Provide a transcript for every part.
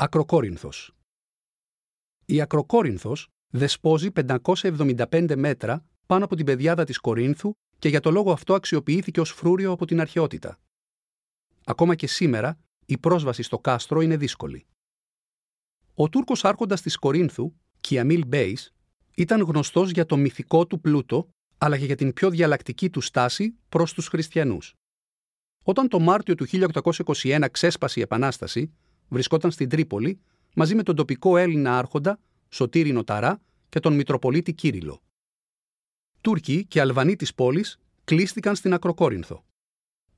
Ακροκόρινθος Η Ακροκόρινθος δεσπόζει 575 μέτρα πάνω από την πεδιάδα της Κορίνθου και για το λόγο αυτό αξιοποιήθηκε ως φρούριο από την αρχαιότητα. Ακόμα και σήμερα, η πρόσβαση στο κάστρο είναι δύσκολη. Ο Τούρκος άρχοντας της Κορίνθου, Κιαμίλ Μπέις, ήταν γνωστός για το μυθικό του πλούτο, αλλά και για την πιο διαλλακτική του στάση προς τους χριστιανούς. Όταν το Μάρτιο του 1821 ξέσπασε η Επανάσταση, βρισκόταν στην Τρίπολη μαζί με τον τοπικό Έλληνα άρχοντα Σωτήρη Νοταρά και τον Μητροπολίτη Κύριλλο. Τούρκοι και Αλβανοί της πόλης κλείστηκαν στην Ακροκόρινθο.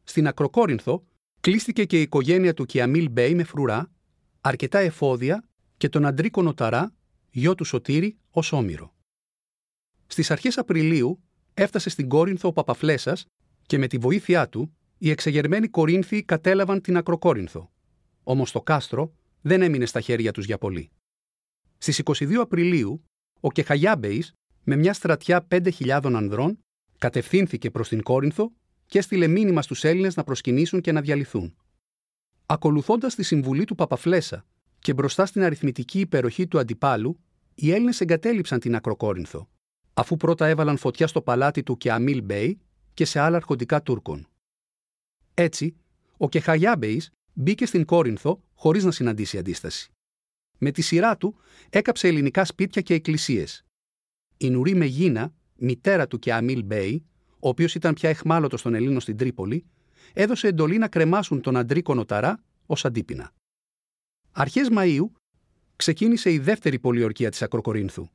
Στην Ακροκόρινθο κλείστηκε και η οικογένεια του Κιαμίλ Μπέι με φρουρά, αρκετά εφόδια και τον Αντρίκο Νοταρά, γιο του Σωτήρη, ως όμηρο. Στις αρχές Απριλίου έφτασε στην Κόρινθο ο Παπαφλέσας και με τη βοήθειά του οι εξεγερμένοι Κορίνθοι κατέλαβαν την Ακροκόρινθο. Όμως το κάστρο δεν έμεινε στα χέρια τους για πολύ. Στις 22 Απριλίου, ο Κεχαγιάμπεϊς, με μια στρατιά 5.000 ανδρών, κατευθύνθηκε προς την Κόρινθο και έστειλε μήνυμα στους Έλληνες να προσκυνήσουν και να διαλυθούν. Ακολουθώντας τη συμβουλή του Παπαφλέσα και μπροστά στην αριθμητική υπεροχή του αντιπάλου, οι Έλληνες εγκατέλειψαν την Ακροκόρινθο, αφού πρώτα έβαλαν φωτιά στο παλάτι του Κιαμίλ Μπέι και σε άλλα αρχοντικά Τούρκων. Έτσι, ο Κεχαγιάμπεϊς μπήκε στην Κόρινθο χωρίς να συναντήσει αντίσταση. Με τη σειρά του έκαψε ελληνικά σπίτια και εκκλησίες. Η Νουρή Μεγίνα, μητέρα του Κιαμίλ Μπέι, ο οποίος ήταν πια αιχμάλωτος των Ελλήνων στην Τρίπολη, έδωσε εντολή να κρεμάσουν τον Αντρίκο Νοταρά ως αντίποινα. Αρχές Μαΐου ξεκίνησε η δεύτερη πολιορκία της Ακροκορίνθου.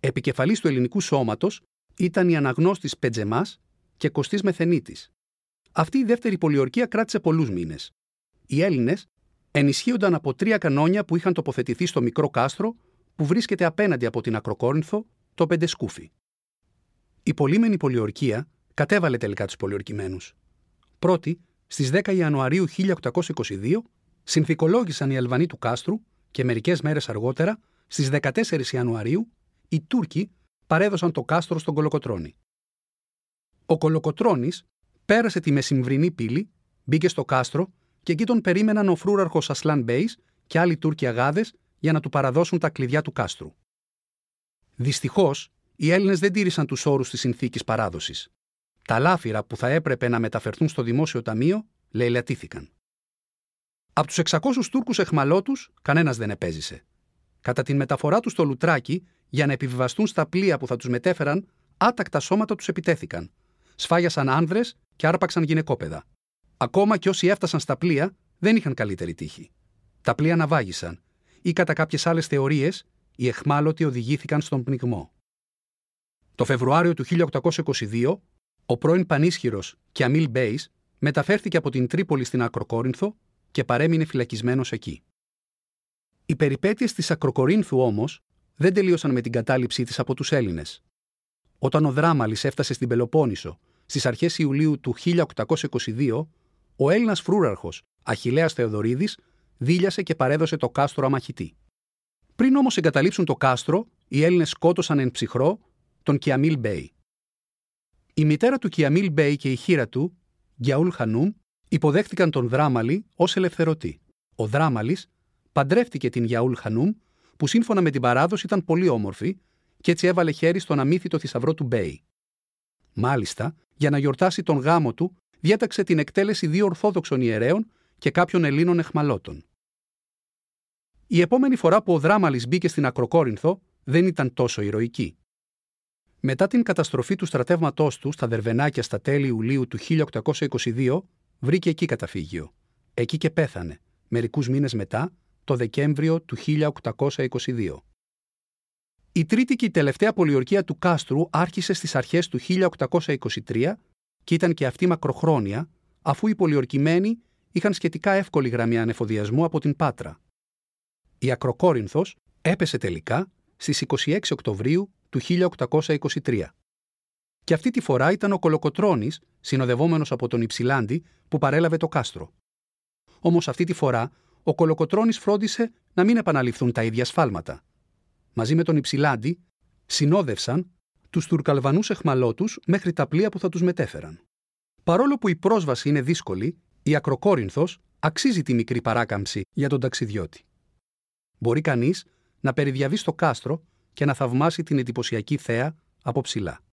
Επικεφαλής του ελληνικού σώματος ήταν η αναγνώστης Πετζεμάς και Κωστής Μεθενίτης. Αυτή η δεύτερη πολιορκία κράτησε πολλούς μήνες. Οι Έλληνες ενισχύονταν από τρία κανόνια που είχαν τοποθετηθεί στο μικρό κάστρο που βρίσκεται απέναντι από την Ακροκόρινθο, το Πεντεσκούφι. Η πολύμενη πολιορκία κατέβαλε τελικά τους πολιορκημένους. Πρώτη, στις 10 Ιανουαρίου 1822, συνθηκολόγησαν οι Αλβανοί του κάστρου και μερικές μέρες αργότερα, στις 14 Ιανουαρίου, οι Τούρκοι παρέδωσαν το κάστρο στον Κολοκοτρόνη. Ο Κολοκοτρόνης πέρασε τη μεσημβρινή πύλη, μπήκε στο κάστρο και εκεί τον περίμεναν ο φρούραρχος Ασλάν Μπέις και άλλοι Τούρκοι αγάδες για να του παραδώσουν τα κλειδιά του κάστρου. Δυστυχώς, οι Έλληνες δεν τήρησαν τους όρους της συνθήκης παράδοσης. Τα λάφυρα που θα έπρεπε να μεταφερθούν στο δημόσιο ταμείο λαιλατήθηκαν. Από τους 600 Τούρκους εχμαλώτους, κανένας δεν επέζησε. Κατά την μεταφορά τους στο Λουτράκι, για να επιβιβαστούν στα πλοία που θα τους μετέφεραν, άτακτα σώματα τους επιτέθηκαν. Σφάγιασαν άνδρες και άρπαξαν γυναικόπαιδα. Ακόμα και όσοι έφτασαν στα πλοία δεν είχαν καλύτερη τύχη. Τα πλοία ναυάγησαν ή κατά κάποιες άλλες θεωρίες οι εχμάλωτοι οδηγήθηκαν στον πνιγμό. Το Φεβρουάριο του 1822, ο πρώην πανίσχυρος Κιαμίλ Μπέις μεταφέρθηκε από την Τρίπολη στην Ακροκόρινθο και παρέμεινε φυλακισμένος εκεί. Οι περιπέτειες της Ακροκορίνθου όμως δεν τελείωσαν με την κατάληψή της από τους Έλληνες. Όταν ο Δράμαλης έφτασε στην Πελοπόννησο στις αρχές Ιουλίου του 1822, ο Έλληνας φρούραρχος Αχηλέα Θεοδωρίδης δίλιασε και παρέδωσε το κάστρο αμαχητή. Πριν όμως εγκαταλείψουν το κάστρο, οι Έλληνες σκότωσαν εν ψυχρώ τον Κιαμίλ Μπέι. Η μητέρα του Κιαμίλ Μπέι και η χήρα του, Γκιαούλ Χανούμ, υποδέχτηκαν τον Δράμαλη ως ελευθερωτή. Ο Δράμαλης παντρεύτηκε την Γιαούλ Χανούμ, που σύμφωνα με την παράδοση ήταν πολύ όμορφη και έτσι έβαλε χέρι στον αμύθητο θησαυρό του Μπέι. Μάλιστα, για να γιορτάσει τον γάμο του, διέταξε την εκτέλεση δύο Ορθόδοξων ιερέων και κάποιων Ελλήνων εχμαλώτων. Η επόμενη φορά που ο Δράμαλης μπήκε στην Ακροκόρινθο δεν ήταν τόσο ηρωική. Μετά την καταστροφή του στρατεύματός του στα Δερβενάκια στα τέλη Ιουλίου του 1822, βρήκε εκεί καταφύγιο. Εκεί και πέθανε, μερικούς μήνες μετά, το Δεκέμβριο του 1822. Η τρίτη και η τελευταία πολιορκία του κάστρου άρχισε στις αρχές του 1823 και ήταν και αυτή μακροχρόνια, αφού οι πολιορκημένοι είχαν σχετικά εύκολη γραμμή ανεφοδιασμού από την Πάτρα. Η Ακροκόρινθος έπεσε τελικά στις 26 Οκτωβρίου του 1823. Και αυτή τη φορά ήταν ο Κολοκοτρώνης, συνοδευόμενος από τον Υψηλάντη, που παρέλαβε το κάστρο. Όμως αυτή τη φορά ο Κολοκοτρώνης φρόντισε να μην επαναληφθούν τα ίδια σφάλματα. Μαζί με τον Υψηλάντη συνόδευσαν τους Τουρκαλβανούς εχμαλώτους μέχρι τα πλοία που θα τους μετέφεραν. Παρόλο που η πρόσβαση είναι δύσκολη, η Ακροκόρινθος αξίζει τη μικρή παράκαμψη για τον ταξιδιώτη. μπορεί κανείς να περιδιαβεί στο κάστρο και να θαυμάσει την εντυπωσιακή θέα από ψηλά.